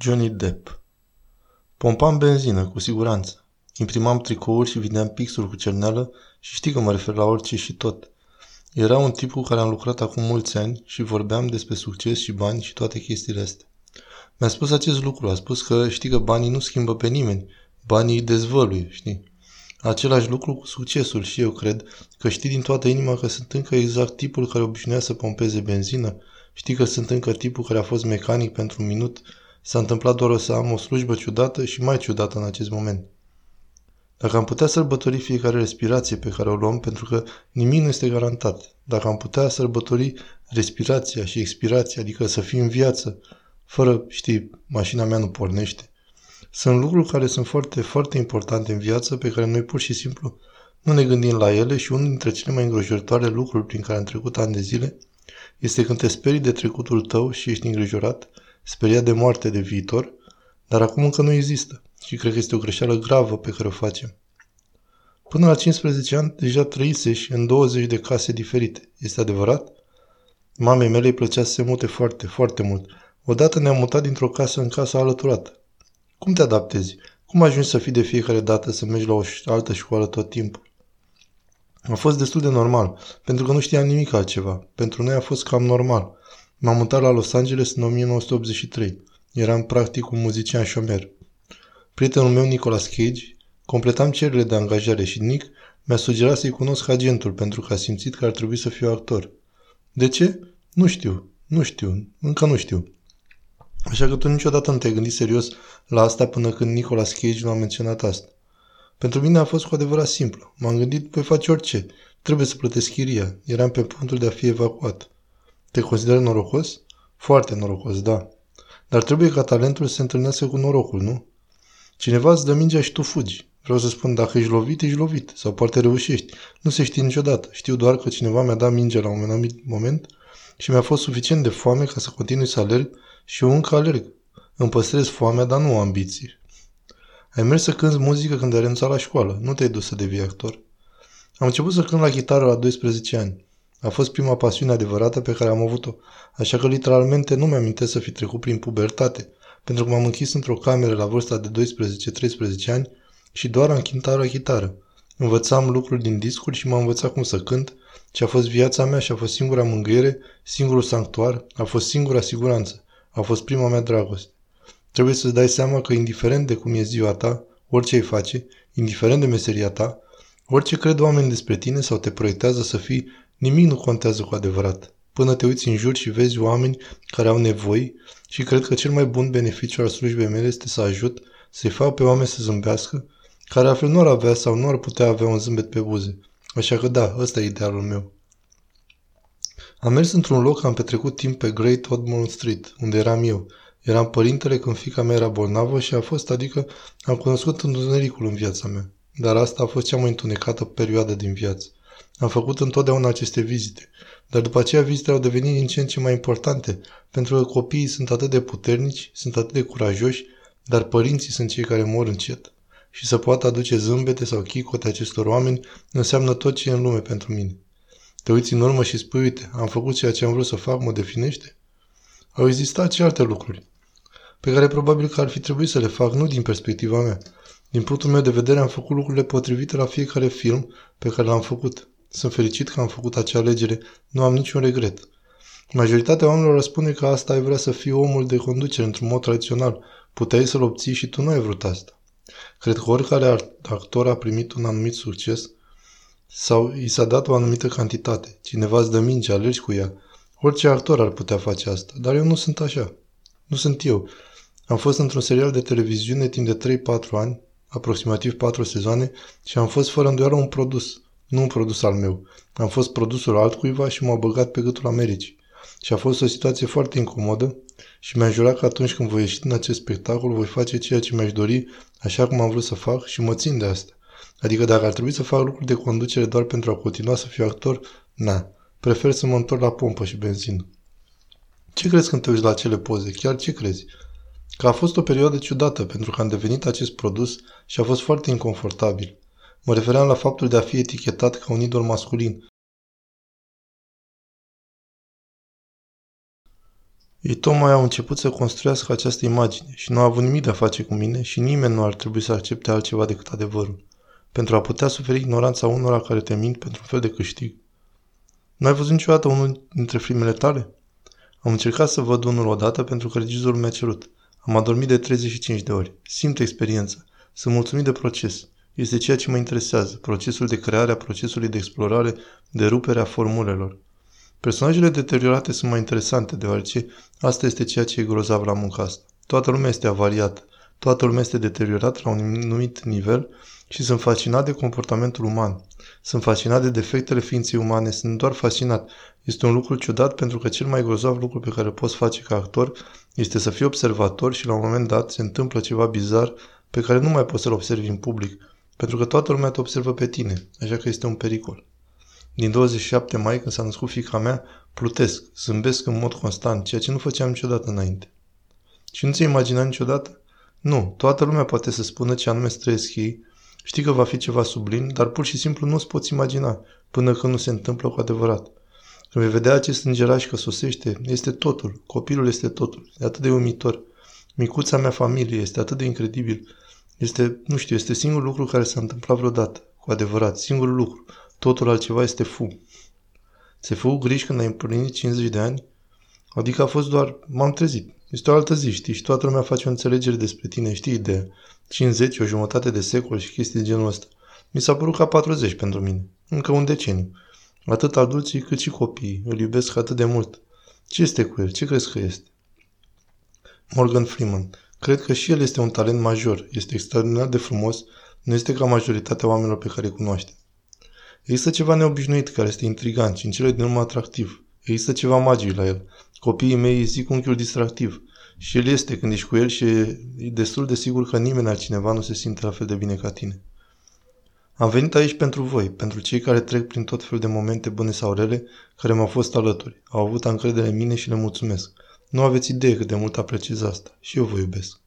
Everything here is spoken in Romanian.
Johnny Depp Pompam benzină, cu siguranță. Imprimam tricouri și vindeam pixuri cu cerneală și știi că mă refer la orice și tot. Era un tip cu care am lucrat acum mulți ani și vorbeam despre succes și bani și toate chestiile astea. Mi-a spus acest lucru, a spus că știi că banii nu schimbă pe nimeni, banii îi dezvăluie, știi? Același lucru cu succesul și eu cred că știi din toată inima că sunt încă exact tipul care obișnuia să pompeze benzină, știi că sunt încă tipul care a fost mecanic pentru un minut, s-a întâmplat doar să am o slujbă ciudată și mai ciudată în acest moment. Dacă am putea sărbători fiecare respirație pe care o luăm, pentru că nimic nu este garantat, dacă am putea sărbători respirația și expirația, adică să fii în viață, fără, știi, mașina mea nu pornește, sunt lucruri care sunt foarte, foarte importante în viață, pe care noi pur și simplu nu ne gândim la ele și unul dintre cele mai îngrijorătoare lucruri prin care am trecut ani de zile este când te sperii de trecutul tău și ești îngrijorat, speriat de moarte de viitor, dar acum încă nu există și cred că este o greșeală gravă pe care o facem. Până la 15 ani deja trăiseși în 20 de case diferite. Este adevărat? Mamei mele îi plăcea să se mute foarte, foarte mult. Odată ne-am mutat dintr-o casă în casa alăturată. Cum te adaptezi? Cum ajungi să fii de fiecare dată să mergi la o altă școală tot timpul? A fost destul de normal, pentru că nu știam nimic altceva. Pentru noi a fost cam normal. M-am mutat la Los Angeles în 1983. Eram practic un muzician șomer. Prietenul meu, Nicolas Cage, completam cererile de angajare și Nick mi-a sugerat să-i cunosc agentul pentru că a simțit că ar trebui să fiu actor. De ce? Nu știu. Nu știu. Încă nu știu. Așa că tu niciodată nu te-ai gândit serios la asta până când Nicolas Cage nu a menționat asta. Pentru mine a fost cu adevărat simplu. M-am gândit, voi face orice. Trebuie să plătesc chiria. Eram pe punctul de a fi evacuat. Te consider norocos? Foarte norocos, da. Dar trebuie ca talentul să se întâlnească cu norocul, nu? Cineva îți dă mingea și tu fugi. Vreau să spun, dacă ești lovit, ești lovit. Sau poate reușești. Nu se știe niciodată. Știu doar că cineva mi-a dat mingea la un anumit moment și mi-a fost suficient de foame ca să continui să alerg și eu încă alerg. Îmi păstrez foamea, dar nu ambiții. Ai mers să cânti muzică când ai renunțat la școală. Nu te-ai dus să devii actor. Am început să cânt la chitară la 12 ani. A fost prima pasiune adevărată pe care am avut-o, așa că literalmente nu mi-am să fi trecut prin pubertate, pentru că m-am închis într-o cameră la vârsta de 12-13 ani și doar am cântat la chitară. Învățam lucruri din discuri și m-am învățat cum să cânt și a fost viața mea și a fost singura mângâiere, singurul sanctuar, a fost singura siguranță, a fost prima mea dragoste. Trebuie să-ți dai seama că indiferent de cum e ziua ta, orice ai face, indiferent de meseria ta, orice cred oamenii despre tine sau te proiectează să fii, nimic nu contează cu adevărat. Până te uiți în jur și vezi oameni care au nevoi și cred că cel mai bun beneficiu al slujbei mele este să ajut, să-i fac pe oameni să zâmbească, care altfel nu ar avea sau nu ar putea avea un zâmbet pe buze. Așa că da, ăsta e idealul meu. Am mers într-un loc, am petrecut timp pe Great Odmond Street, unde eram eu. Eram părintele când fica mea era bolnavă și a fost, adică am cunoscut întunericul în viața mea. Dar asta a fost cea mai întunecată perioadă din viață. Am făcut întotdeauna aceste vizite, dar după aceea vizitele au devenit din ce în ce mai importante, pentru că copiii sunt atât de puternici, sunt atât de curajoși, dar părinții sunt cei care mor încet. Și să poată aduce zâmbete sau chicote acestor oameni înseamnă tot ce e în lume pentru mine. Te uiți în urmă și spui, uite, am făcut ceea ce am vrut să fac, mă definește? Au existat și alte lucruri, pe care probabil că ar fi trebuit să le fac, nu din perspectiva mea. Din punctul meu de vedere am făcut lucrurile potrivite la fiecare film pe care l-am făcut. Sunt fericit că am făcut acea alegere, nu am niciun regret. Majoritatea oamenilor răspunde că asta ai vrea să fii omul de conducere într-un mod tradițional. Puteai să-l obții și tu nu ai vrut asta. Cred că oricare actor a primit un anumit succes sau i s-a dat o anumită cantitate. Cineva îți dă minge, alergi cu ea. Orice actor ar putea face asta, dar eu nu sunt așa. Nu sunt eu. Am fost într-un serial de televiziune timp de 3-4 ani, aproximativ 4 sezoane, și am fost fără îndoială un produs. Nu un produs al meu. Am fost produsul altcuiva și m-au băgat pe gâtul Americii. Și a fost o situație foarte incomodă și mi-a jurat că atunci când voi ieși din acest spectacol voi face ceea ce mi-aș dori, așa cum am vrut să fac și mă țin de asta. Adică dacă ar trebui să fac lucruri de conducere doar pentru a continua să fiu actor, na, prefer să mă întorc la pompă și benzină. Ce crezi când te uiți la acele poze? Chiar ce crezi? Că a fost o perioadă ciudată pentru că am devenit acest produs și a fost foarte inconfortabil. Mă refeream la faptul de a fi etichetat ca un idol masculin. Ei tocmai au început să construiască această imagine și nu au avut nimic de a face cu mine și nimeni nu ar trebui să accepte altceva decât adevărul, pentru a putea suferi ignoranța unora care te mint pentru un fel de câștig. Nu ai văzut niciodată unul dintre filmele tale? Am încercat să văd unul odată pentru că regizorul mi-a cerut. Am adormit de 35 de ori. Simt experiența. Sunt mulțumit de proces. Este ceea ce mă interesează, procesul de creare a procesului de explorare, de rupere a formulelor. Personajele deteriorate sunt mai interesante, deoarece asta este ceea ce e grozav la munca asta. Toată lumea este avariată, toată lumea este deteriorată la un anumit nivel și sunt fascinat de comportamentul uman. Sunt fascinat de defectele ființei umane, sunt doar fascinat. Este un lucru ciudat pentru că cel mai grozav lucru pe care poți face ca actor este să fii observator și la un moment dat se întâmplă ceva bizar pe care nu mai poți să-l observi în public, pentru că toată lumea te observă pe tine, așa că este un pericol. Din 27 mai, când s-a născut fica mea, plutesc, zâmbesc în mod constant, ceea ce nu făceam niciodată înainte. Și nu ți-ai imaginat niciodată? Nu, toată lumea poate să spună ce anume trăiesc ei, știi că va fi ceva sublim, dar pur și simplu nu-ți poți imagina, până când nu se întâmplă cu adevărat. Când vei vedea acest îngeraș că sosește, este totul, copilul este totul, e atât de uimitor. Micuța mea familie este atât de incredibil. Este, nu știu, este singurul lucru care s-a întâmplat vreodată, cu adevărat, singurul lucru. Totul altceva este fu. Se fu griji când ai împlinit 50 de ani? Adică a fost doar, m-am trezit. Este o altă zi, știi, și toată lumea face o înțelegere despre tine, știi, de 50, o jumătate de secol și chestii de genul ăsta. Mi s-a părut ca 40 pentru mine. Încă un deceniu. Atât adulții cât și copiii. Îl iubesc atât de mult. Ce este cu el? Ce crezi că este? Morgan Freeman. Cred că și el este un talent major. Este extraordinar de frumos. Nu este ca majoritatea oamenilor pe care îi cunoaște. Există ceva neobișnuit care este intrigant și în cele din urmă atractiv. Există ceva magic la el. Copiii mei zic unchiul distractiv. Și el este când ești cu el și e destul de sigur că nimeni altcineva nu se simte la fel de bine ca tine. Am venit aici pentru voi, pentru cei care trec prin tot felul de momente bune sau rele, care m-au fost alături. Au avut încredere în mine și le mulțumesc. Nu aveți idee cât de mult apreciez asta. Și eu vă iubesc.